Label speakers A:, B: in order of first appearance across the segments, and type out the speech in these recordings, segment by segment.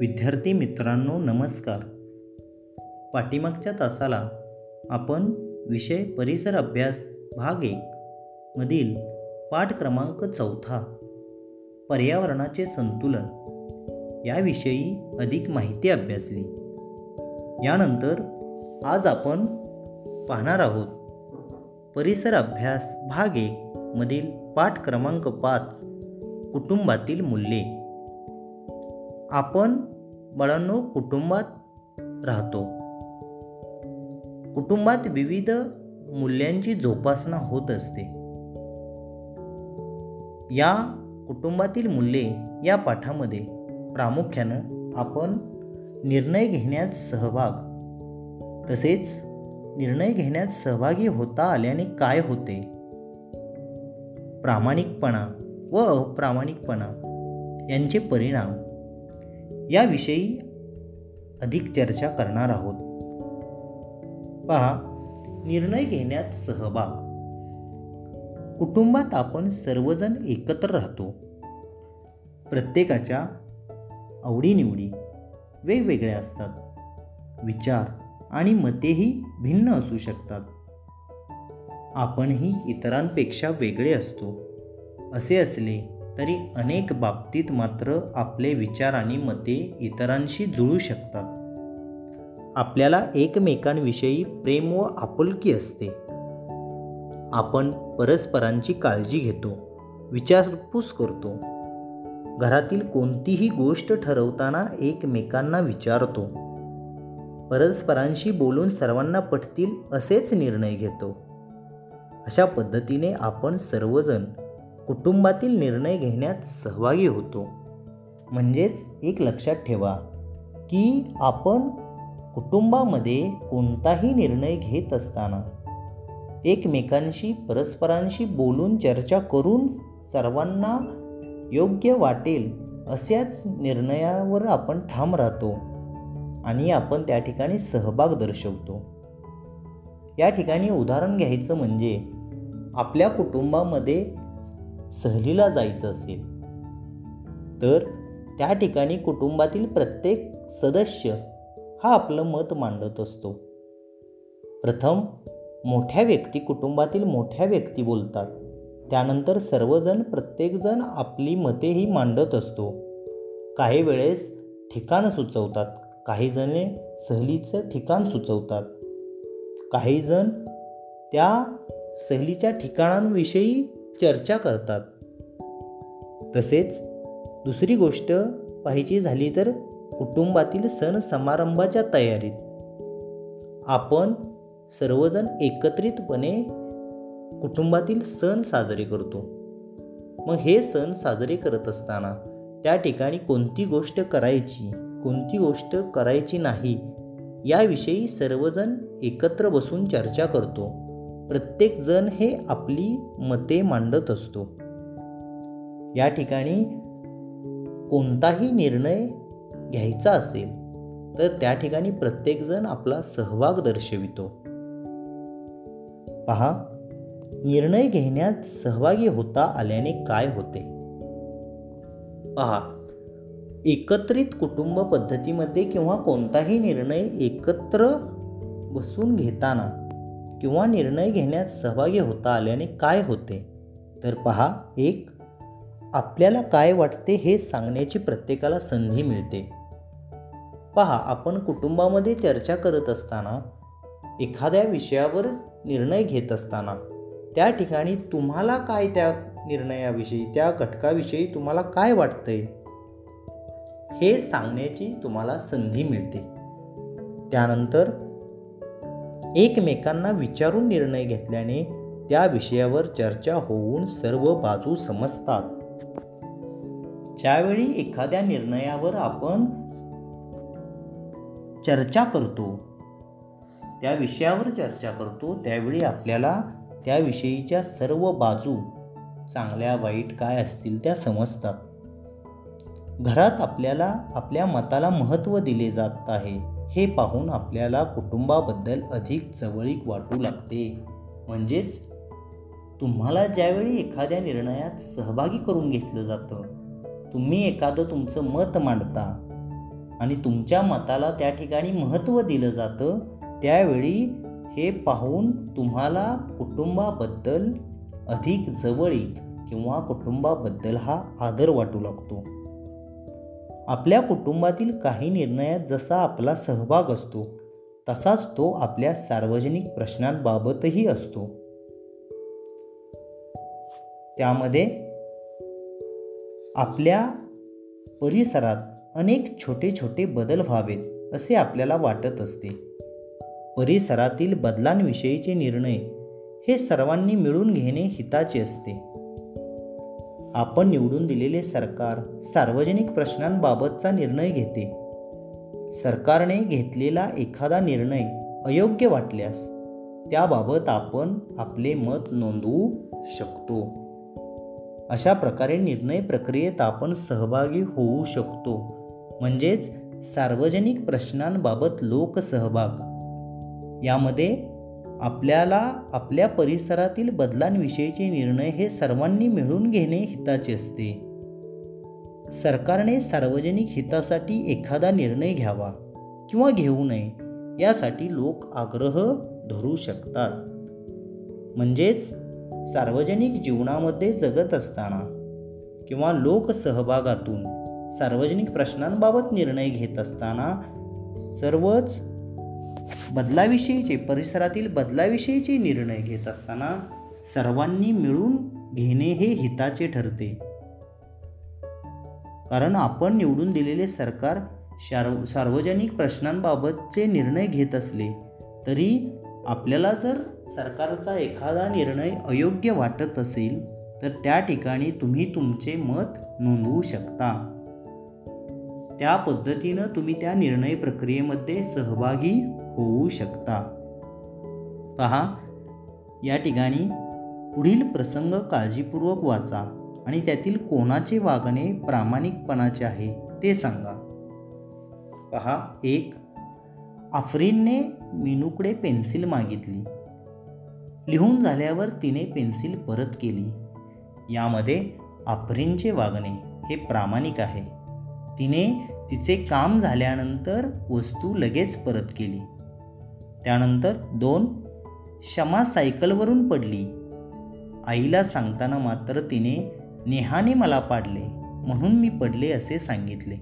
A: विद्यार्थी मित्रांनो नमस्कार. पाठीमागच्या तासाला आपण विषय परिसर अभ्यास भाग एक मधील पाठ क्रमांक चौथा पर्यावरणाचे संतुलन याविषयी अधिक माहिती अभ्यासली. यानंतर आज आपण पाहणार आहोत परिसर अभ्यास भाग एक मधील पाठ क्रमांक पाच कुटुंबातील मूल्ये. आपण बाळांनो कुटुंबात राहतो. कुटुंबात विविध मूल्यांची जोपासना होत असते. या कुटुंबातील मूल्ये या पाठामध्ये प्रामुख्यानं आपण निर्णय घेण्यात सहभाग तसेच निर्णय घेण्यात सहभागी होता आल्याने काय होते? प्रामाणिकपणा व अप्रामाणिकपणा यांचे परिणाम याविषयी अधिक चर्चा करणार आहोत. पहा निर्णय घेण्यात सहभाग. कुटुंबात आपण सर्वजण एकत्र राहतो. प्रत्येकाच्या आवडीनिवडी वेगवेगळ्या असतात. विचार आणि मतेही भिन्न असू शकतात. आपणही इतरांपेक्षा वेगळे असतो. असे असले तरी अनेक बाबतीत मात्र आपले विचार आणि मते इतरांशी जुळू शकतात. आपल्याला एकमेकांविषयी प्रेम व आपुलकी असते. आपण परस्परांची काळजी घेतो विचारपूस करतो. घरातील कोणतीही गोष्ट ठरवताना एकमेकांना विचारतो. परस्परांशी बोलून सर्वांना पटतील असेच निर्णय घेतो. अशा पद्धतीने आपण सर्वजण कुटुंबातील निर्णय घेण्यात सहभागी होतो. म्हणजेच एक लक्षात ठेवा की आपण कुटुंबामध्ये कोणताही निर्णय घेत असताना एकमेकांशी परस्परांशी बोलून चर्चा करून सर्वांना योग्य वाटेल अशाच निर्णयावर आपण ठाम राहतो आणि आपण त्या ठिकाणी सहभाग दर्शवतो. या ठिकाणी उदाहरण घ्यायचं म्हणजे आपल्या कुटुंबामध्ये सहलीला जायचं असेल. तर त्या ठिकाणी कुटुंबातील प्रत्येक सदस्य हा आपलं मत मांडत असतो. प्रथम मोठ्या व्यक्ती कुटुंबातील मोठ्या व्यक्ती बोलतात. त्यानंतर सर्वजण प्रत्येकजण आपली मतेही मांडत असतो. काही वेळेस ठिकाण सुचवतात काहीजणे सहलीचं ठिकाण सुचवतात. काहीजण त्या सहलीच्या ठिकाणांविषयी चर्चा करतात. तसेच दुसरी गोष्ट पाहिजे झाली तर कुटुंबातील सण समारंभाच्या तयारीत. आपण सर्वजण एकत्रितपणे कुटुंबातील सण साजरे करतो. मग हे सण साजरे करत असताना त्या ठिकाणी कोणती गोष्ट करायची कोणती गोष्ट करायची नाही याविषयी सर्वजण एकत्र बसून चर्चा करतो. प्रत्येकजण हे आपली मते मांडत असतो. या ठिकाणी कोणताही निर्णय घ्यायचा असेल तर त्या ठिकाणी प्रत्येकजण आपला सहभाग दर्शवितो. पहा निर्णय घेण्यात सहभागी होता आल्याने काय होते? पहा एकत्रित कुटुंब पद्धतीमध्ये किंवा कोणताही निर्णय एकत्र बसून घेताना किंवा निर्णय घेण्यात सहभागी होता आल्याने काय होते? तर पहा एक आपल्याला काय वाटते हे सांगण्याची प्रत्येकाला संधी मिळते. पहा आपण कुटुंबामध्ये चर्चा करत असताना एखाद्या विषयावर निर्णय घेत असताना त्या ठिकाणी तुम्हाला काय त्या निर्णयाविषयी त्या घटकाविषयी तुम्हाला काय वाटतंय? हे सांगण्याची तुम्हाला संधी मिळते. त्यानंतर एकमेकांना विचारून निर्णय घेतल्याने त्या विषयावर चर्चा होऊन सर्व बाजू समजतात. ज्यावेळी एखाद्या निर्णयावर आपण चर्चा करतो त्या विषयावर चर्चा करतो त्यावेळी आपल्याला त्याविषयीच्या सर्व बाजू चांगल्या वाईट काय असतील त्या समजतात. घरात आपल्याला आपल्या मताला महत्त्व दिले जात आहे. हे पाहून आपल्याला कुटुंबाबद्दल अधिक जवळीक वाटू लागते. म्हणजेच तुम्हाला ज्यावेळी एखाद्या निर्णयात सहभागी करून घेतलं जातं तुम्ही एखादं तुमचं मत मांडता आणि तुमच्या मताला त्या ठिकाणी महत्त्व दिलं जातं त्यावेळी हे पाहून तुम्हाला कुटुंबाबद्दल अधिक जवळीक किंवा कुटुंबाबद्दल हा आदर वाटू लागतो. आपल्या कुटुंबातील काही निर्णयात जसा आपला सहभाग असतो तसाच तो आपल्या सार्वजनिक प्रश्नांबाबतही असतो. त्यामध्ये आपल्या परिसरात अनेक छोटे छोटे बदल व्हावेत असे आपल्याला वाटत असते. परिसरातील बदलांविषयीचे निर्णय हे सर्वांनी मिळून घेणे हिताचे असते. आपण निवडून दिलेले सरकार सार्वजनिक प्रश्नांबाबतचा निर्णय घेते. सरकारने घेतलेला एखादा निर्णय अयोग्य वाटल्यास त्याबाबत आपण आपले मत नोंदवू शकतो. अशा प्रकारे निर्णय प्रक्रियेत आपण सहभागी होऊ शकतो. म्हणजेच सार्वजनिक प्रश्नांबाबत लोकसहभाग. यामध्ये आपल्याला आपल्या परिसरातील बदलांविषयीचे निर्णय हे सर्वांनी मिळून घेणे हिताचे असते. सरकारने सार्वजनिक हितासाठी एखादा निर्णय घ्यावा किंवा घेऊ नये यासाठी लोक आग्रह धरू शकतात. म्हणजेच सार्वजनिक जीवनामध्ये जगत असताना किंवा लोकसहभागातून सार्वजनिक प्रश्नांबाबत निर्णय घेत असताना सर्वच बदलाविषयीचे परिसरातील बदलाविषयीचे निर्णय घेत असताना सर्वांनी मिळून घेणे हे हिताचे ठरते. कारण आपण निवडून दिलेले सरकार सार्व सार्वजनिक प्रश्नांबाबतचे निर्णय घेत असले तरी आपल्याला जर सरकारचा एखादा निर्णय अयोग्य वाटत असेल तर त्या ठिकाणी तुम्ही तुमचे मत नोंदवू शकता. त्या पद्धतीनं तुम्ही त्या निर्णय प्रक्रियेमध्ये सहभागी होऊ शकता. पहा या ठिकाणी पुढील प्रसंग काळजीपूर्वक वाचा आणि त्यातील कोणाचे वागणे प्रामाणिकपणाचे आहे ते सांगा. पहा एक आफ्रिनने मिनूकडे पेन्सिल मागितली. लिहून झाल्यावर तिने पेन्सिल परत केली. यामध्ये आफरीनचे वागणे हे प्रामाणिक आहे. तिने तिचे काम झाल्यानंतर वस्तू लगेच परत केली. त्यानंतर दोन क्षमा सायकलवरून पडली. आईला सांगताना मात्र तिने नेहाने मला पाडले म्हणून मी पडले असे सांगितले.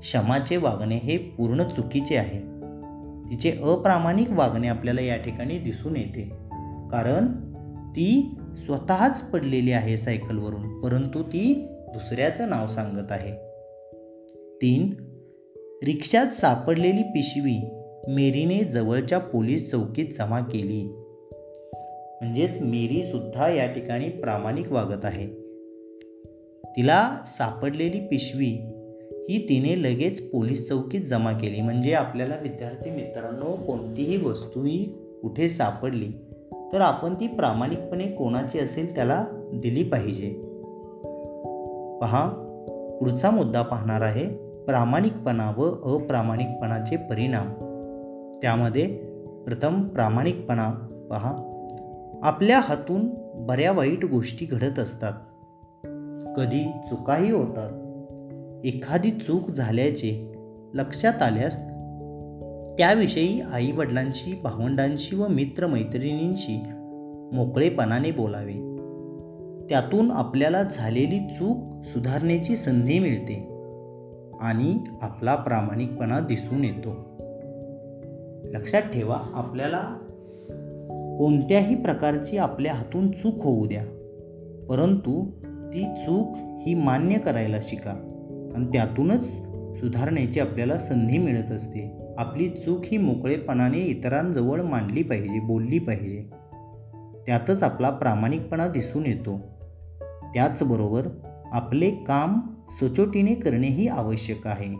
A: क्षमाचे वागणे हे पूर्ण चुकीचे आहे. तिचे अप्रामाणिक वागणे आपल्याला या ठिकाणी दिसून येते. कारण ती स्वतःच पडलेली आहे सायकलवरून परंतु ती दुसऱ्याचं नाव सांगत आहे. तीन रिक्षात सापडलेली पिशवी मेरीने जवळच्या पोलीस चौकीत जमा केली. म्हणजेच मेरीसुद्धा या ठिकाणी प्रामाणिक वागत आहे. तिला सापडलेली पिशवी ही तिने लगेच पोलीस चौकीत जमा केली. म्हणजे आपल्याला विद्यार्थी मित्रांनो कोणतीही वस्तू ही कुठे सापडली तर आपण ती प्रामाणिकपणे कोणाची असेल त्याला दिली पाहिजे. पहा पुढचा मुद्दा पाहणार आहे. प्रामाणिकपणा व अप्रामाणिकपणाचे परिणाम. त्यामध्ये प्रथम प्रामाणिकपणा पहा. आपल्या हातून बऱ्या वाईट गोष्टी घडत असतात. कधी चुकाही होतात. एखादी चूक झाल्याचे लक्षात आल्यास त्याविषयी आईवडिलांशी भावंडांशी व मित्रमैत्रिणींशी मोकळेपणाने बोलावे. त्यातून आपल्याला झालेली चूक सुधारण्याची संधी मिळते आणि आपला प्रामाणिकपणा दिसून येतो. लक्षात ठेवा आपल्याला कोणत्याही प्रकारची आपल्या हातून चूक होऊ द्या. परंतु ती चूक ही मान्य करायला शिका आणि त्यातूनच सुधारण्याची आपल्याला संधी मिळत असते. आपली चूक ही मोकळेपणाने इतरांजवळ मांडली पाहिजे बोलली पाहिजे. त्यातच आपला प्रामाणिकपणा दिसून येतो. त्याचबरोबर आपले काम सचोटीने करणेही आवश्यक आहे.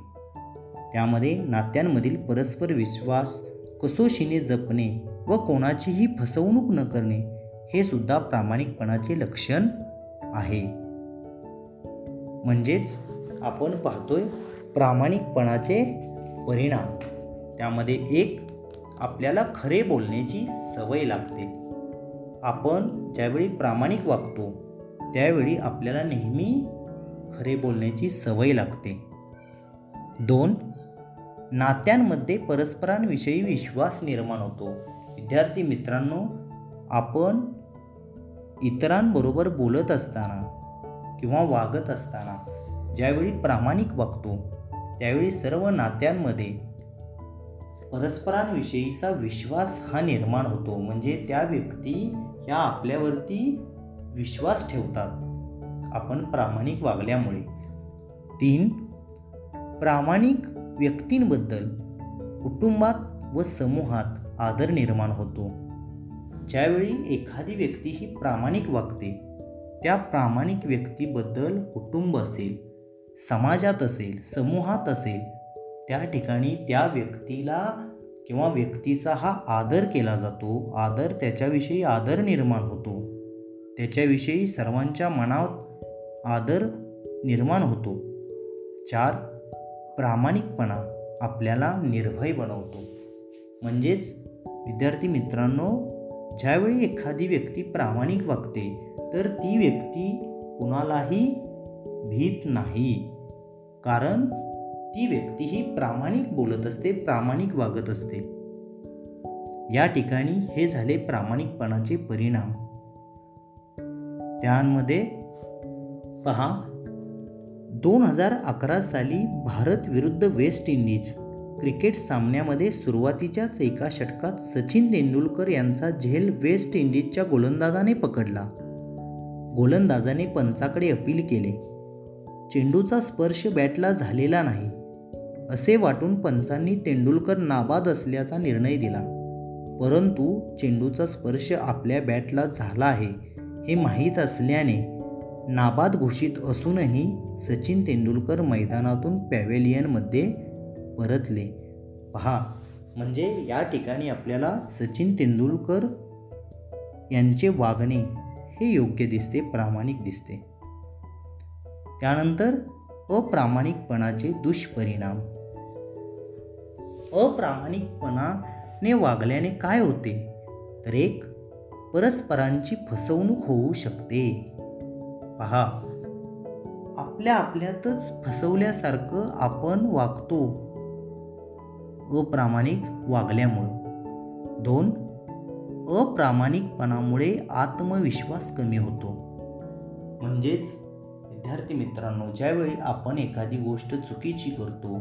A: त्यामध्ये नात्यांमधील परस्पर विश्वास कसोशीने जपणे व कोणाचीही फसवणूक न करणे हे सुद्धा प्रामाणिकपणाचे लक्षण आहे. म्हणजेच आपण पाहतोय प्रामाणिकपणाचे परिणाम. त्यामध्ये एक आपल्याला खरे बोलण्याची सवय लागते. आपण ज्यावेळी प्रामाणिक वागतो त्यावेळी आपल्याला नेहमी खरे बोलण्याची सवय लागते. दोन नात्यांमध्ये परस्परांविषयी विश्वास निर्माण होतो. विद्यार्थी मित्रांनो आपण इतरांबरोबर बोलत असताना किंवा वागत असताना ज्यावेळी प्रामाणिक वागतो त्यावेळी सर्व नात्यांमध्ये परस्परांविषयीचा विश्वास हा निर्माण होतो. म्हणजे त्या व्यक्ती ह्या आपल्यावरती विश्वास ठेवतात. आपण प्रामाणिक वागल्यामुळे. तीन प्रामाणिक व्यक्तींबद्दल कुटुंबात व समूहात आदर निर्माण होतो. ज्यावेळी एखादी व्यक्ती ही प्रामाणिक वागते त्या प्रामाणिक व्यक्तीबद्दल कुटुंब असेल समाजात असेल समूहात असेल त्या ठिकाणी त्या व्यक्तीला किंवा व्यक्तीचा हा आदर केला जातो. आदर त्याच्याविषयी आदर निर्माण होतो. त्याच्याविषयी सर्वांच्या मनात आदर निर्माण होतो. चार प्रामाणिकपणा आपल्याला निर्भय बनवतो. म्हणजेच विद्यार्थी मित्रांनो ज्यावेळी एखादी व्यक्ती प्रामाणिक वागते तर ती व्यक्ती कुणालाही भीत नाही. कारण ती व्यक्ती ही प्रामाणिक बोलत असते प्रामाणिक वागत असते. या ठिकाणी हे झाले प्रामाणिकपणाचे परिणाम. त्यांमध्ये पहा दोन हजार अकरा साली भारत विरुद्ध वेस्ट इंडिज क्रिकेट सामन्यामध्ये सुरुवातीच्याच एका षटकात सचिन तेंडुलकर यांचा झेल वेस्ट इंडिजच्या गोलंदाजाने पकडला. गोलंदाजाने पंचाकडे अपील केले. चेंडूचा स्पर्श बॅटला झालेला नाही असे वाटून पंचांनी तेंडुलकर नाबाद असल्याचा निर्णय दिला. परंतु चेंडूचा स्पर्श आपल्या बॅटला झाला आहे हे माहीत असल्याने नाबाद घोषित असूनही सचिन तेंडुलकर मैदानातून पॅवेलियनमध्ये परतले. पहा म्हणजे या ठिकाणी आपल्याला सचिन तेंडुलकर यांचे वागणे हे योग्य दिसते प्रामाणिक दिसते. त्यानंतर अप्रामाणिकपणाचे दुष्परिणाम. अप्रामाणिकपणाने वागल्याने काय होते? तर एक परस्परांची फसवणूक होऊ शकते. पहा आपल्या आपल्यातच फसवल्यासारखं आपण वागतो. अप्रामाणिक वागल्यामुळं. दोन अप्रामाणिकपणामुळे आत्मविश्वास कमी होतो. म्हणजेच विद्यार्थी मित्रांनो ज्यावेळी आपण एखादी गोष्ट चुकीची करतो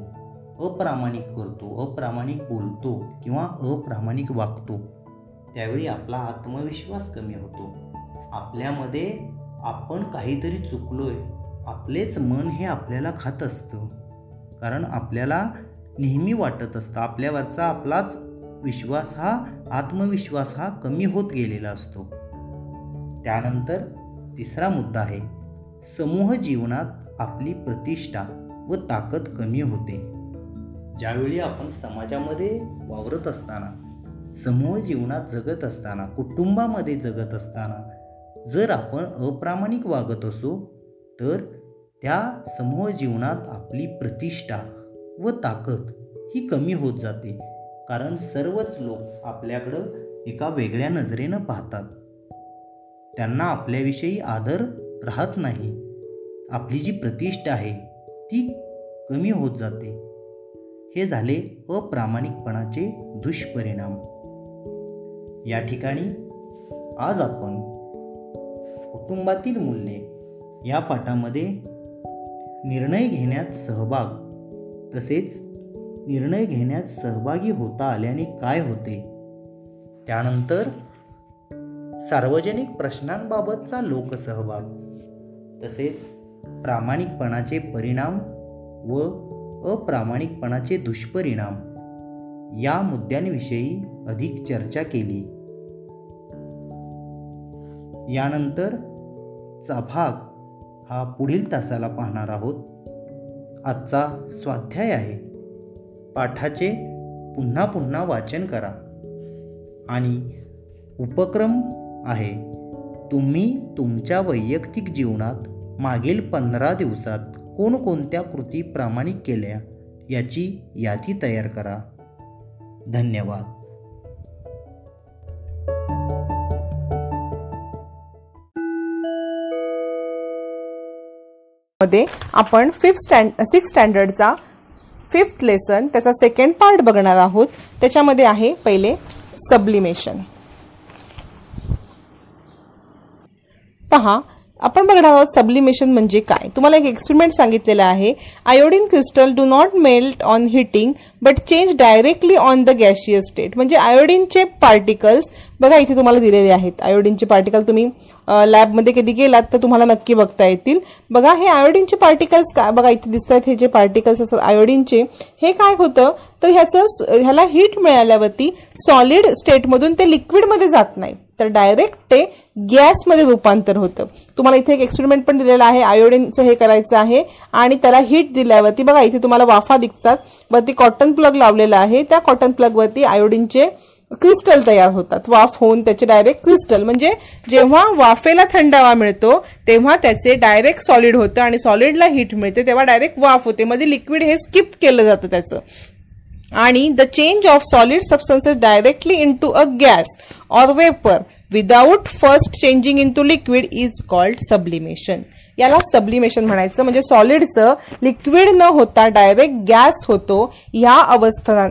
A: अप्रामाणिक करतो अप्रामाणिक बोलतो किंवा अप्रामाणिक वागतो त्यावेळी आपला आत्मविश्वास कमी होतो. आपल्यामध्ये आपण काहीतरी चुकलो आहे आपलेच मन हे आपल्याला खात असतं. कारण आपल्याला नेहमी वाटत असतं. आपल्यावरचा आपलाच विश्वास हा आत्मविश्वास हा कमी होत गेलेला असतो. त्यानंतर तिसरा मुद्दा आहे. समूह जीवनात आपली प्रतिष्ठा व ताकद कमी होते. ज्यावेळी आपण समाजामध्ये वावरत असताना समूह जीवनात जगत असताना कुटुंबामध्ये जगत असताना जर आपण अप्रामाणिक वागत असो तर त्या समूह जीवनात आपली प्रतिष्ठा व ताकद ही कमी होत जाते. कारण सर्वच लोक आपल्याकडं एका वेगळ्या नजरेनं पाहतात. त्यांना आपल्याविषयी आदर राहत नाही. आपली जी प्रतिष्ठा आहे ती कमी होत जाते. हे झाले अप्रामाणिकपणाचे दुष्परिणाम. या ठिकाणी आज आपण कुटुंबातील मूल्ये या पाठामध्ये निर्णय घेण्यात सहभाग. तसेच निर्णय घेण्यात सहभागी होता आल्याने काय होते? त्यानंतर सार्वजनिक प्रश्नांबाबतचा लोकसहभाग. तसेच प्रामाणिकपणाचे परिणाम व अप्रामाणिकपणाचे दुष्परिणाम या मुद्द्यांविषयी अधिक चर्चा केली. यानंतर चा भाग हा पुढील तासाला पाहणार आहोत. आजचा स्वाध्याय आहे. पाठाचे पुन्हा पुन्हा वाचन करा. आणि उपक्रम आहे तुम्ही तुमच्या वैयक्तिक जीवनात मागील पंधरा दिवसात कोणकोणत्या कृती प्रामाणिक केल्या याची यादी तयार करा. धन्यवाद.
B: मध्ये आपण फिफ्थ स्टँड सिक्स स्टँडर्डचा फिफ्थ लेसन त्याचा सेकंड पार्ट बघणार आहोत. त्याच्यामध्ये आहे पहिले सबलिमेशन पहा आपण बघणार आहोत सबलिमेशन म्हणजे काय. तुम्हाला एक एक्सपेरिमेंट सांगितलेला आहे. Iodine crystal do not melt on heating but change directly on the gaseous state म्हणजे आयोडीनचे पार्टिकल्स बघा इथे तुम्हाला दिलेले आहेत. आयोडीनचे पार्टिकल तुम्ही लॅबमध्ये कधी गेलात तर तुम्हाला नक्की बघता येतील. बघा हे आयोडीनचे पार्टिकल्स काय बघा इथे दिसत आहेत हे जे पार्टिकल्स असतात आयोडीनचे हे काय होतं? तर ह्याचं ह्याला हीट मिळाल्यावरती सॉलिड स्टेटमधून ते लिक्विडमध्ये जात नाही. तर डायरेक्ट ते गॅसमध्ये रूपांतर होतं. तुम्हाला इथे एक एक्सपेरिमेंट पण दिलेला आहे. आयोडीनचं हे करायचं आहे आणि त्याला हीट दिल्यावरती बघा इथे तुम्हाला वाफा दिसतात. वरती कॉटन प्लग लावलेला आहे. त्या कॉटन प्लगवरती आयोडीनचे क्रिस्टल तयार होतात. वाफ होऊन त्याचे डायरेक्ट क्रिस्टल म्हणजे जेव्हा वाफेला थंडावा मिळतो तेव्हा त्याचे डायरेक्ट सॉलिड होतं आणि सॉलिडला हीट मिळते तेव्हा डायरेक्ट वाफ होते. मध्ये लिक्विड हे स्किप केलं जातं त्याचं. आणि the change of solid substances directly in a gas or vapour without first changing into liquid is called sublimation याला सबलिमेशन म्हणायचं. म्हणजे सॉलिडचं लिक्विड न होता डायरेक्ट गॅस होतो. या अवस्था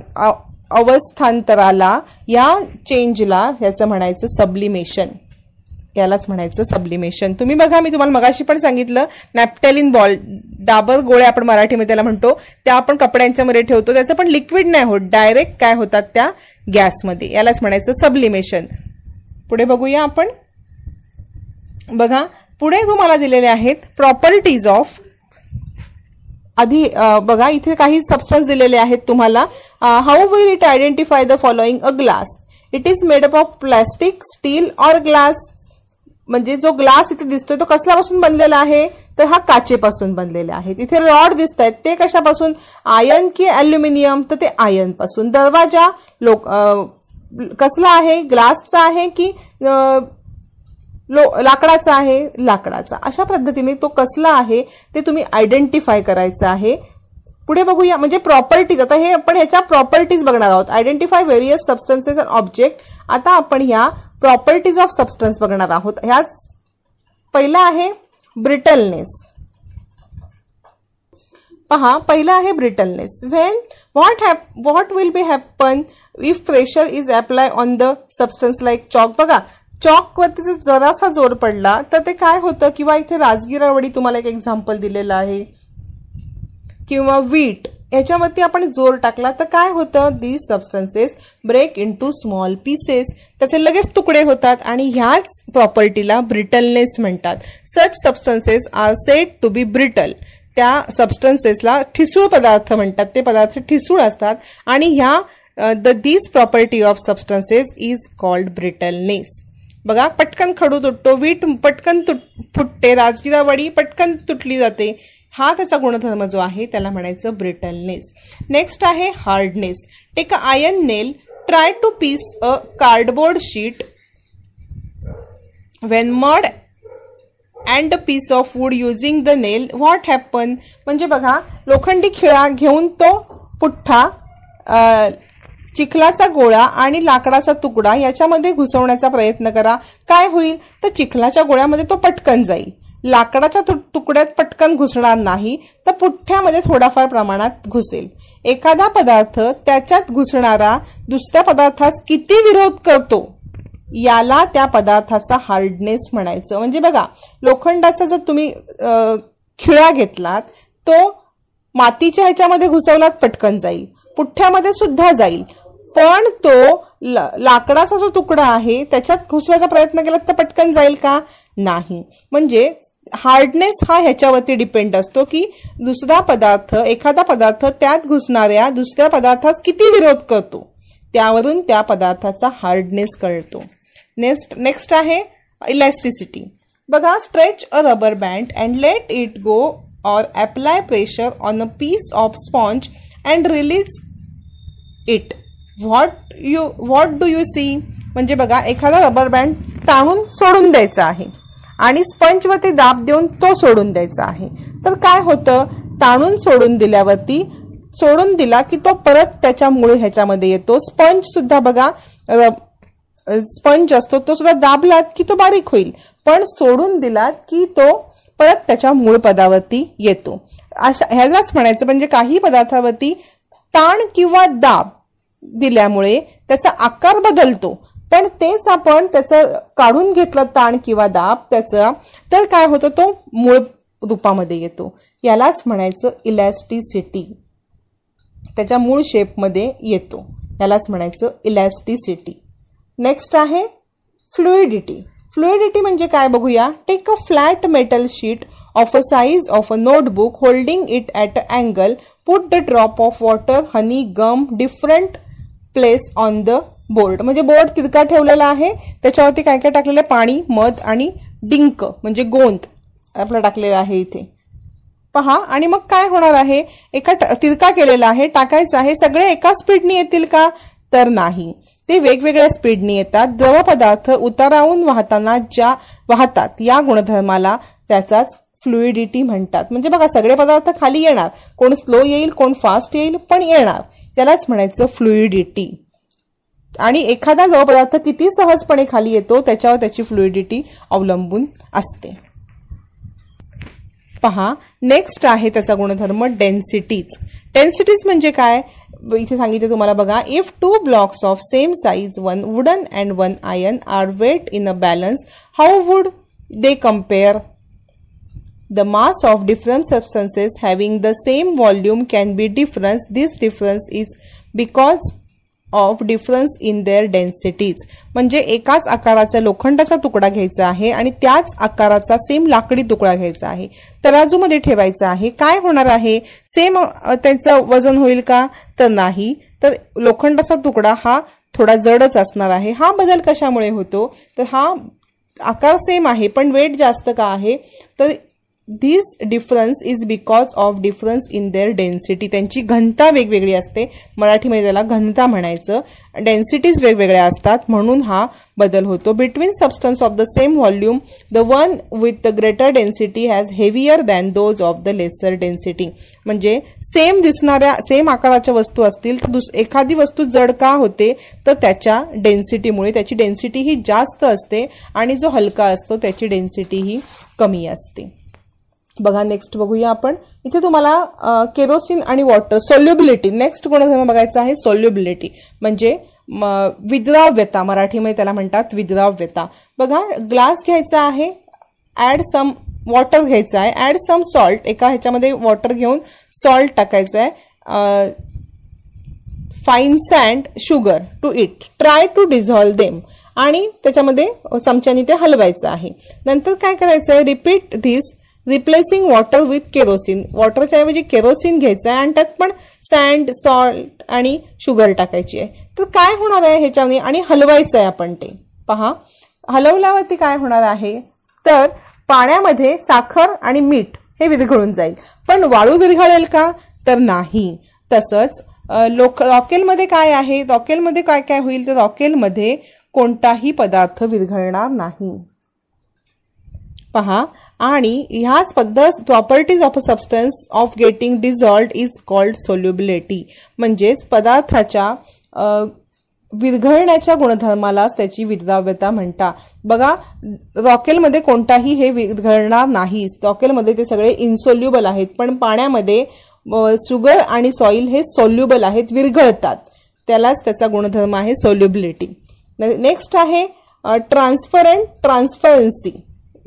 B: अवस्थांतराला या चेंजला याचं म्हणायचं सबलिमेशन यालाच म्हणायचं सबलिमेशन तुम्ही बघा मी तुम्हाला मगाशी पण सांगितलं नॅप्टॅलिन बॉल डाबर गोळ्या आपण मराठीमध्ये त्याला म्हणतो त्या आपण कपड्यांच्या मध्ये ठेवतो त्याचं पण लिक्विड नाही होत डायरेक्ट काय होतात त्या गॅसमध्ये. यालाच म्हणायचं सबलिमेशन पुढे बघूया आपण. बघा पुढे तुम्हाला दिलेले आहेत प्रॉपर्टीज ऑफ आधी बघा इथे काही सबस्टन्स दिलेले आहेत तुम्हाला. How will it identify the following a glass it is made up of plastic steel or glass म्हणजे जो ग्लास इथे दिसतोय तो कसल्यापासून बनलेला आहे? तर हा काचेपासून बनलेला आहे. तिथे रॉड दिसत आहेत ते कशापासून? आयन की अल्युमिनियम तर ते आयनपासून दरवाजा लोक कसला आहे? ग्लासचा आहे की लो लाकडाचा आहे लाकडाचा. अशा पद्धतीने तो कसला आहे ते तुम्ही आयडेंटिफाय करायचं आहे. पुढे बघूया म्हणजे प्रॉपर्टीज आता हे आपण ह्याच्या प्रॉपर्टीज बघणार आहोत. Identify various substances and object आता आपण ह्या प्रॉपर्टीज ऑफ सबस्टन्स बघणार आहोत. ह्याच पहिला आहे ब्रिटलनेस पहा पहिला आहे brittleness when what hap what will be happen if pressure is apply on the substance like chalk बघा चॉकवरती जरासा जोर पडला तर ते काय होतं? किंवा इथे राजगिरावडी तुम्हाला एक एक्झाम्पल दिलेलं आहे. किंवा वीट ह्याच्यावरती आपण जोर टाकला तर काय होतं? These substances break into small pieces त्याचे लगेच तुकडे होतात आणि ह्याच प्रॉपर्टीला ब्रिटलनेस म्हणतात. Such substances are set to be brittle त्या सबस्टन्सेसला ठिसूळ पदार्थ म्हणतात. ते पदार्थ ठिसूळ असतात. आणि ह्या the these property of substances is called brittleness बघा पटकन खडू तुटतो वीट पटकन तुट फुटते राजगिरा वडी पटकन तुटली जाते. हा त्याचा गुणधर्म जो आहे त्याला म्हणायचं ब्रिटलनेस. नेक्स्ट आहे hardness take a iron nail try to pierce a cardboard sheet wet mud and a piece of wood using the nail what happen म्हणजे बघा लोखंडी खिळा घेऊन तो पुठ्ठा चिखलाचा गोळा आणि लाकडाचा तुकडा याच्यामध्ये घुसवण्याचा प्रयत्न करा. काय होईल? तर चिखलाच्या गोळ्यामध्ये तो पटकन जाईल. लाकडाच्या तुकड्यात पटकन घुसणार नाही तर पुठ्ठ्यामध्ये थोडाफार प्रमाणात घुसेल. एखादा पदार्थ त्याच्यात घुसणारा दुसऱ्या पदार्थास किती विरोध करतो? याला त्या पदार्थाचा हार्डनेस म्हणायचं. म्हणजे बघा लोखंडाचा जर तुम्ही खिळा घेतलात तो मातीच्या ह्याच्यामध्ये घुसवलात पटकन जाईल. पुठ्ठ्यामध्ये सुद्धा जाईल. पण तो लाकडाचा जो तुकडा आहे त्याच्यात घुसवायचा प्रयत्न केला तर पटकन जाईल का? नाही. म्हणजे हार्डनेस हा ह्याच्यावरती डिपेंड असतो की दुसरा पदार्थ एखादा पदार्थ त्यात घुसणाऱ्या दुसऱ्या पदार्थास किती विरोध करतो? त्यावरून त्या पदार्थाचा हार्डनेस कळतो. नेक्स्ट नेक्स्ट आहे इलॅस्टिसिटी बघा stretch a rubber band and let it go or apply pressure on a piece of sponge and release it what you what do you see म्हणजे बघा एखादा रबर बँड ताणून सोडून द्यायचा आहे. आणि स्पंजवरती दाब देऊन तो सोडून द्यायचा आहे. तर काय होतं? ताणून सोडून दिल्यावरती सोडून दिला की तो परत त्याच्या मूळ ह्याच्यामध्ये येतो. स्पंज सुद्धा बघा स्पंज असतो तो सुद्धा दाबलात की तो बारीक होईल. पण सोडून दिलात की तो परत त्याच्या मूळ पदावरती येतो. अशा ह्यालाच म्हणायचं. म्हणजे काही पदार्थावरती ताण किंवा दाब दिल्यामुळे त्याचा आकार बदलतो. पण तेच आपण त्याचं काढून घेतलं ताण किंवा दाब त्याचा तर काय होतं तो मूळ रूपामध्ये येतो. यालाच म्हणायचं इलॅस्टिसिटी त्याच्या मूळ शेपमध्ये येतो. यालाच म्हणायचं इलॅस्टिसिटी नेक्स्ट आहे फ्लुइडिटी फ्लुइडिटी म्हणजे काय बघूया? Take a flat metal sheet of a size of a notebook holding it at a angle put the drop of water honey gum different place on the board म्हणजे board तिरका ठेवलेला आहे त्याच्यावरती काय काय टाकलेलं आहे? पाणी मध आणि डिंक म्हणजे गोंद आपलं टाकलेलं आहे इथे. पहा आणि मग काय होणार आहे? एका तिरका केलेला आहे टाकायचं आहे. सगळे एका स्पीडने येतील का? तर नाही. ते वेगवेगळ्या स्पीडने येतात. द्रव पदार्थ उतारावून वाहताना ज्या वाहतात या गुणधर्माला त्याचाच फ्लुइडिटी म्हणतात. म्हणजे बघा सगळे पदार्थ खाली येणार. कोण स्लो येईल कोण फास्ट येईल पण येणार. त्यालाच म्हणायचं फ्लुइडिटी आणि एखादा द्रव पदार्थ किती सहजपणे खाली येतो त्याच्यावर त्याची फ्लुइडिटी अवलंबून असते. पहा नेक्स्ट आहे त्याचा गुणधर्म डेन्सिटीज डेन्सिटीज म्हणजे काय? इथे सांगितले तुम्हाला बघा if two blocks of same size one wooden and one iron are weight in a balance how would they compare The mass of different substances having the same volume can be difference. This difference is because of difference in their densities म्हणजे एकाच आकाराचा लोखंडाचा तुकडा घ्यायचा आहे आणि त्याच आकाराचा सेम लाकडी तुकडा घ्यायचा आहे. तराजूमध्ये ठेवायचा आहे. काय होणार आहे? सेम त्याचं वजन होईल का? तर नाही. तर लोखंडाचा तुकडा हा थोडा जडच असणार आहे. हा बदल कशामुळे होतो? तर हा आकार सेम आहे पण वेट जास्त का आहे? तर this difference is because of difference in their density त्यांची घनता वेगवेगळी असते. मराठीमध्ये त्याला घनता म्हणायचं. डेन्सिटीज वेगवेगळ्या असतात. म्हणून हा बदल होतो. Between substance of the same volume the one with the greater density has heavier than those of the lesser density म्हणजे सेम दिसणाऱ्या सेम आकाराच्या वस्तू असतील तर दुस एखादी वस्तू जड का होते तर त्याच्या डेन्सिटीमुळे त्याची डेन्सिटी ही जास्त असते आणि जो हलका असतो त्याची डेन्सिटी ही कमी असते. बघा नेक्स्ट बघूया आपण. इथे तुम्हाला केरोसिन आणि वॉटर सोल्युबिलिटी नेक्स्ट गुणधर्म बघायचा आहे? सोल्युबिलिटी म्हणजे विद्राव्यता. मराठीमध्ये त्याला म्हणतात विद्राव्यता. बघा ग्लास घ्यायचा आहे ऍड सम वॉटर घ्यायचं आहे. ऍड सम सॉल्ट एका ह्याच्यामध्ये वॉटर घेऊन सॉल्ट टाकायचं आहे. Fine sand sugar to it try to dissolve them आणि त्याच्यामध्ये चमच्यानी ते हलवायचं आहे. नंतर काय करायचं आहे repeat this replacing water with kerosene वॉटरच्या ऐवजी केरोसिन घ्यायचं आहे आणि त्यात पण सँड सॉल्ट आणि शुगर टाकायची आहे. तर काय होणार आहे ह्याच्यामध्ये आणि हलवायचं आहे आपण ते. पहा. हलवल्यावरती काय होणार आहे? तर पाण्यामध्ये साखर आणि मीठ हे विरघळून जाईल. पण वाळू विरघळेल का? तर नाही. तसंच लोक रॉकेलमध्ये काय आहे? रॉकेलमध्ये काय काय होईल? तर रॉकेलमध्ये कोणताही पदार्थ विरघळणार नाही. पहा. आणि ह्याच पद्धत properties of a substance of getting dissolved is called solubility म्हणजेच पदार्थाच्या विरघळण्याच्या गुणधर्मालाच त्याची विद्राव्यता म्हणतात बघा रॉकेलमध्ये कोणताही हे विरघळणार नाही रॉकेलमध्ये ते सगळे इन्सोल्युबल आहेत पण पाण्यामध्ये शुगर आणि सॉइल हे सोल्युबल आहेत विरघळतात. त्यालाच त्याचा गुणधर्म आहे सोल्युबिलिटी नेक्स्ट आहे ट्रान्सफरंट ट्रान्सफरन्सी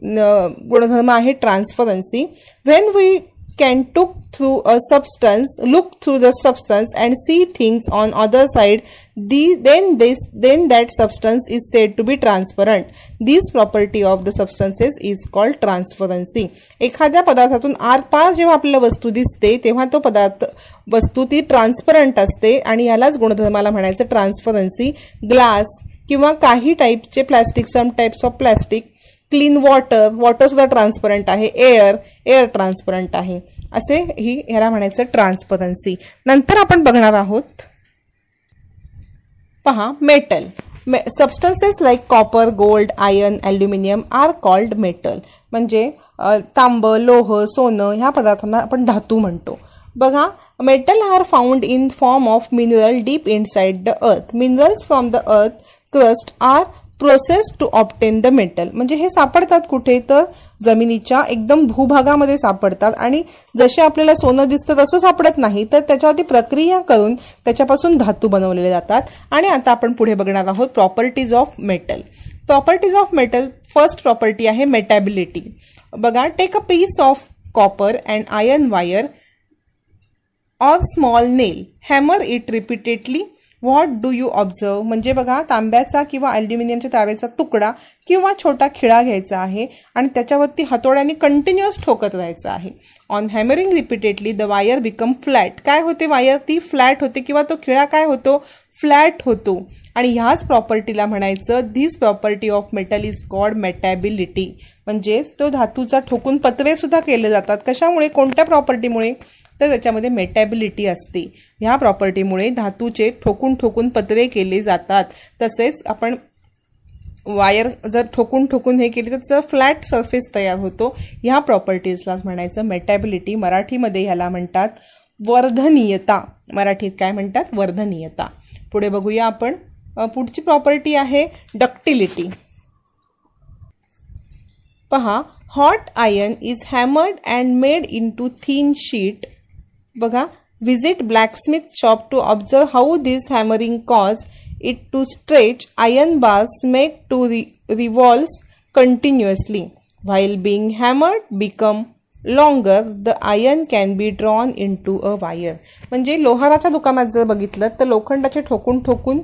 B: गुणधर्म आहे transparency when we can took through a substance look through the substance and see things on other side the then this then that substance is said to be transparent this property of the substances is called transparency एखाद्या पदार्थातून आरपार जेव्हा आपल्याला वस्तू दिसते तेव्हा तो पदार्थ वस्तू ती ट्रान्सपरंट असते आणि यालाच गुणधर्माला म्हणायचं ट्रान्सपरन्सी ग्लास किंवा काही टाईपचे plastic some types of plastic clean water water सुद्धा ट्रान्सपरंट आहे एअर एअर ट्रान्सपरंट आहे. असे ही ह्याला म्हणायचं ट्रान्सपरन्सी नंतर आपण बघणार आहोत पहा metal substances like copper gold iron aluminium are called metal म्हणजे तांब लोह सोनं ह्या पदार्थांना आपण धातू म्हणतो. बघा metal are found in form of mineral deep inside the earth minerals from the earth crust are process to obtain the metal म्हणजे हे सापडतात कुठे? तर जमिनीच्या एकदम भूभागामध्ये सापडतात. आणि जसे आपल्याला सोनं दिसतं तसं सापडत नाही. तर त्याच्यावरती प्रक्रिया करून त्याच्यापासून धातू बनवलेले जातात. आणि आता आपण पुढे बघणार आहोत properties of metal properties of metal first property आहे मेटॅबिलिटी बघा take a piece of copper and iron wire or small nail hammer it repeatedly what do you observe म्हणजे बघा तांब्याचा किंवा अल्युमिनियमच्या ताव्याचा तुकडा किंवा छोटा खिळा घ्यायचा आहे आणि त्याच्यावरती हातोड्याने कंटिन्युअस ठोकत राहायचं आहे. On hammering repeatedly the wire become flat काय होते वायर ती फ्लॅट होते किंवा तो खिळा काय होतो? फ्लॅट होतो. आणि ह्याच प्रॉपर्टीला म्हणायचं this property of metal is called malleability म्हणजेच तो धातूचा ठोकून पत्रे सुद्धा केले जातात. कशामुळे? कोणत्या प्रॉपर्टीमुळे तर त्याच्यामध्ये मेटॅबिलिटी असते. ह्या प्रॉपर्टीमुळे धातूचे ठोकून ठोकून पत्रे केले जातात. तसेच आपण वायर जर ठोकून ठोकून हे केली तर त्याचा फ्लॅट सरफेस तयार होतो. ह्या प्रॉपर्टीजलाच म्हणायचं मेटॅबिलिटी. मराठीमध्ये ह्याला म्हणतात वर्धनीयता. मराठीत काय म्हणतात? वर्धनीयता. पुढे बघूया आपण. पुढची प्रॉपर्टी आहे डक्टिलिटी. पहा hot iron is hammered and made into thin sheet. बघा visit blacksmith shop to observe how this hammering cause it to stretch iron bars make to revolves continuously while being hammered become longer the iron can be drawn into a wire म्हणजे लोहाराच्या दुकानात जर बघितलं तर लोखंडाचे ठोकून ठोकून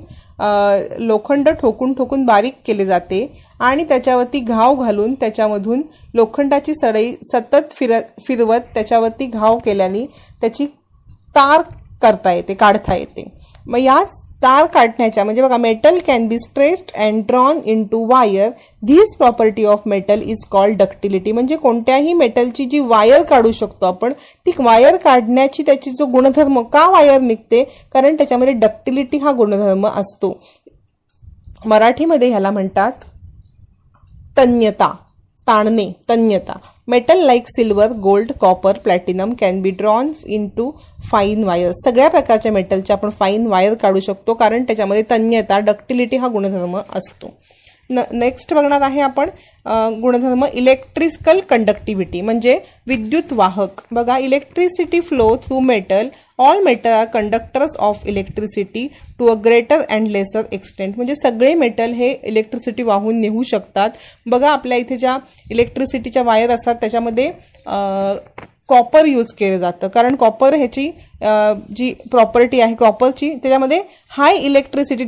B: लोखंड ठोकून ठोकून बारीक केले जाते आणि त्याच्यावरती घाव घालून त्याच्यामधून लोखंडाची सडई सतत फिर फिरवत त्याच्यावरती घाव केल्याने त्याची तार करता येते काढता येते. मग याच तार काढण्याच्या म्हणजे बघा metal can be stressed and drawn into wire this property of metal is called ductility म्हणजे कोणत्याही मेटलची जी वायर काढू शकतो आपण ती वायर काढण्याची त्याची जो गुणधर्म का वायर निघते? कारण त्याच्यामध्ये डक्टिलिटी हा गुणधर्म असतो. मराठीमध्ये ह्याला म्हणतात तन्यता ताणणे तन्यता. Metal like silver gold copper platinum can be drawn into fine wire सगळ्या प्रकारच्या मेटलच्या आपण फाईन वायर काढू शकतो कारण त्याच्यामध्ये तन्यता डक्टिलिटी हा गुणधर्म असतो. न नेक्स्ट बघणार आहे आपण गुणधर्म इलेक्ट्रिकल कंडक्टिव्हिटी म्हणजे विद्युत वाहक. बघा electricity flow through metal all metal are conductors of electricity to a greater and lesser extent म्हणजे सगळे मेटल हे इलेक्ट्रिसिटी वाहून नेऊ शकतात. बघा आपल्या इथे ज्या इलेक्ट्रिसिटीच्या वायर असतात त्याच्यामध्ये कॉपर यूज केलं जातं. कारण कॉपर ह्याची जी प्रॉपर्टी आहे कॉपरची त्याच्यामध्ये हाय इलेक्ट्रिसिटी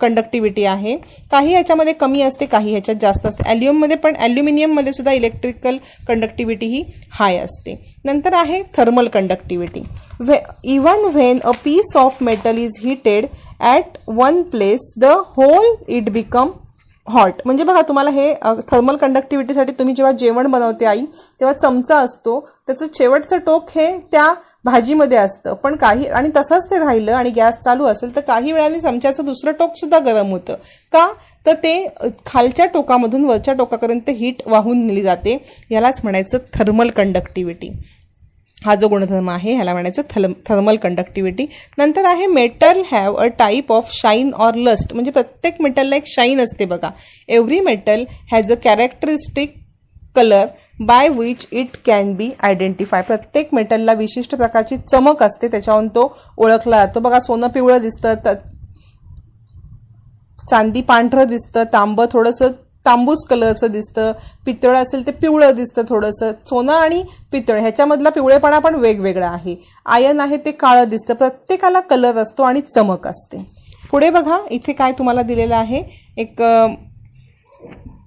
B: कंडक्टिव्हिटी आहे. काही ह्याच्यामध्ये कमी असते काही ह्याच्यात जास्त असते. ॲल्युममध्ये पण ॲल्युमिनियममध्ये सुद्धा इलेक्ट्रिकल कंडक्टिव्हिटी ही हाय असते. नंतर आहे thermal conductivity way even when a piece of metal is heated at one place the whole it become hot म्हणजे बघा तुम्हाला हे थर्मल कंडक्टिव्हिटीसाठी तुम्ही जेव्हा जेवण बनवते आई तेव्हा चमचा असतो त्याचं शेवटचं टोक हे त्या भाजीमध्ये असतं. पण काही आणि तसंच ते राहिलं आणि गॅस चालू असेल तर काही वेळाने चमच्याचं दुसरं टोकसुद्धा गरम होतं. का? तर ते खालच्या टोकामधून वरच्या टोकापर्यंत हीट वाहून नेली जाते. यालाच म्हणायचं थर्मल कंडक्टिव्हिटी हा जो गुणधर्म आहे ह्याला म्हणायचं थल थर्मल कंडक्टिव्हिटी नंतर आहे metal have a type of shine or lustre म्हणजे प्रत्येक मेटलला एक शाईन असते बघा. Every metal has a characteristic colour by which it can be identify प्रत्येक मेटलला विशिष्ट प्रकारची चमक असते त्याच्यावरून तो ओळखला जातो. बघा सोनं पिवळं दिसतं त- चांदी पांढरं दिसतं तांबं थोडंसं तांबूस कलरचं दिसतं पितळ असेल ते पिवळं दिसतं थोडंसं. सोनं आणि पितळ ह्याच्यामधला पिवळेपणा पण वेगवेगळा आहे. आयन आहे ते काळं दिसतं प्रत्येकाला कलर असतो आणि चमक असते. पुढे बघा इथे काय तुम्हाला दिलेलं आहे? एक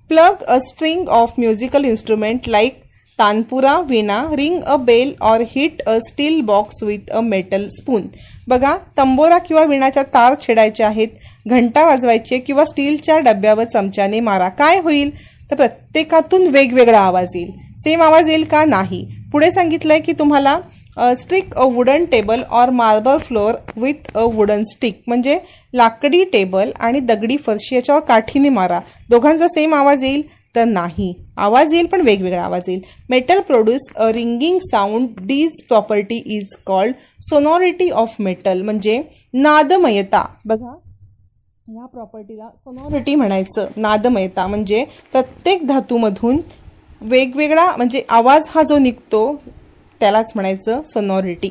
B: pluck a string of musical instrument like tanpura veena ring a bell or hit a steel box with a metal spoon. बघा तंबोरा किंवा विणाच्या तार छेडायचे आहेत घंटा वाजवायचे किंवा स्टीलच्या डब्यावर चमच्याने मारा. काय होईल? तर प्रत्येकातून वेगवेगळा आवाज येईल. सेम आवाज येईल का? नाही. पुढे सांगितलंय की तुम्हाला stick a wooden table or marble floor with a wooden stick म्हणजे लाकडी टेबल आणि दगडी फरशी याच्यावर काठीने मारा. दोघांचा सेम आवाज येईल. तर नाही. आवाज येईल पण वेगवेगळा आवाज येईल. Metal produce a ringing sound these property is called sonority of metal म्हणजे नादमयता. बघा या प्रॉपर्टीला सोनॉरिटी म्हणायचं. नादमयता म्हणजे प्रत्येक धातूमधून वेगवेगळा म्हणजे आवाज हा जो निघतो त्यालाच म्हणायचं सोनॉरिटी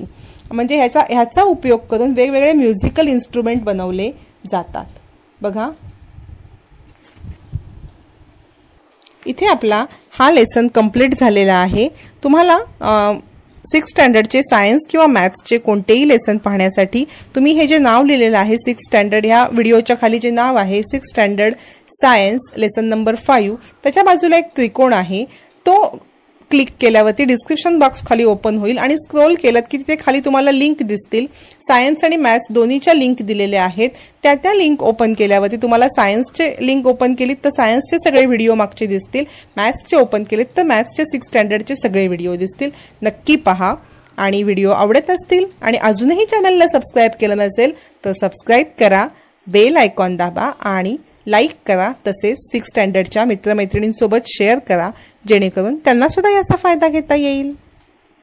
B: म्हणजे ह्याचा ह्याचा उपयोग करून वेगवेगळे म्युझिकल इन्स्ट्रुमेंट बनवले जातात. बघा इथे आपला हा लेसन कंप्लीट झालेला आहे. तुम्हाला सिक्स स्टँडर्डचे सायन्स किंवा मॅथ्सचे कोणतेही लेसन पाहण्यासाठी तुम्ही हे जे नाव लिहिलेलं आहे सिक्स स्टँडर्ड ह्या व्हिडिओच्या खाली जे नाव आहे six standard science lesson number five त्याच्या बाजूला एक त्रिकोण आहे. तो क्लिक केल्यावरती डिस्क्रिप्शन बॉक्स खाली ओपन होईल आणि स्क्रोल केलं की तिथे खाली तुम्हाला लिंक दिसतील. सायन्स आणि मॅथ्स दोन्हीच्या लिंक दिलेल्या आहेत. त्या त्या लिंक ओपन केल्यावरती तुम्हाला सायन्सचे लिंक ओपन केलीत तर सायन्सचे सगळे व्हिडिओ मागचे दिसतील. मॅथ्सचे ओपन केलेत तर मॅथ्सचे सिक्स स्टँडर्डचे सगळे व्हिडिओ दिसतील. नक्की पहा. आणि व्हिडिओ आवडत असतील आणि अजूनही चॅनलला सबस्क्राईब केलं नसेल तर सबस्क्राईब करा. बेल आयकॉन दाबा आणि लाईक करा तसेच सिक्स स्टँडर्डच्या मित्रमैत्रिणींसोबत शेअर करा जेणेकरून त्यांनासुद्धा याचा फायदा घेता येईल.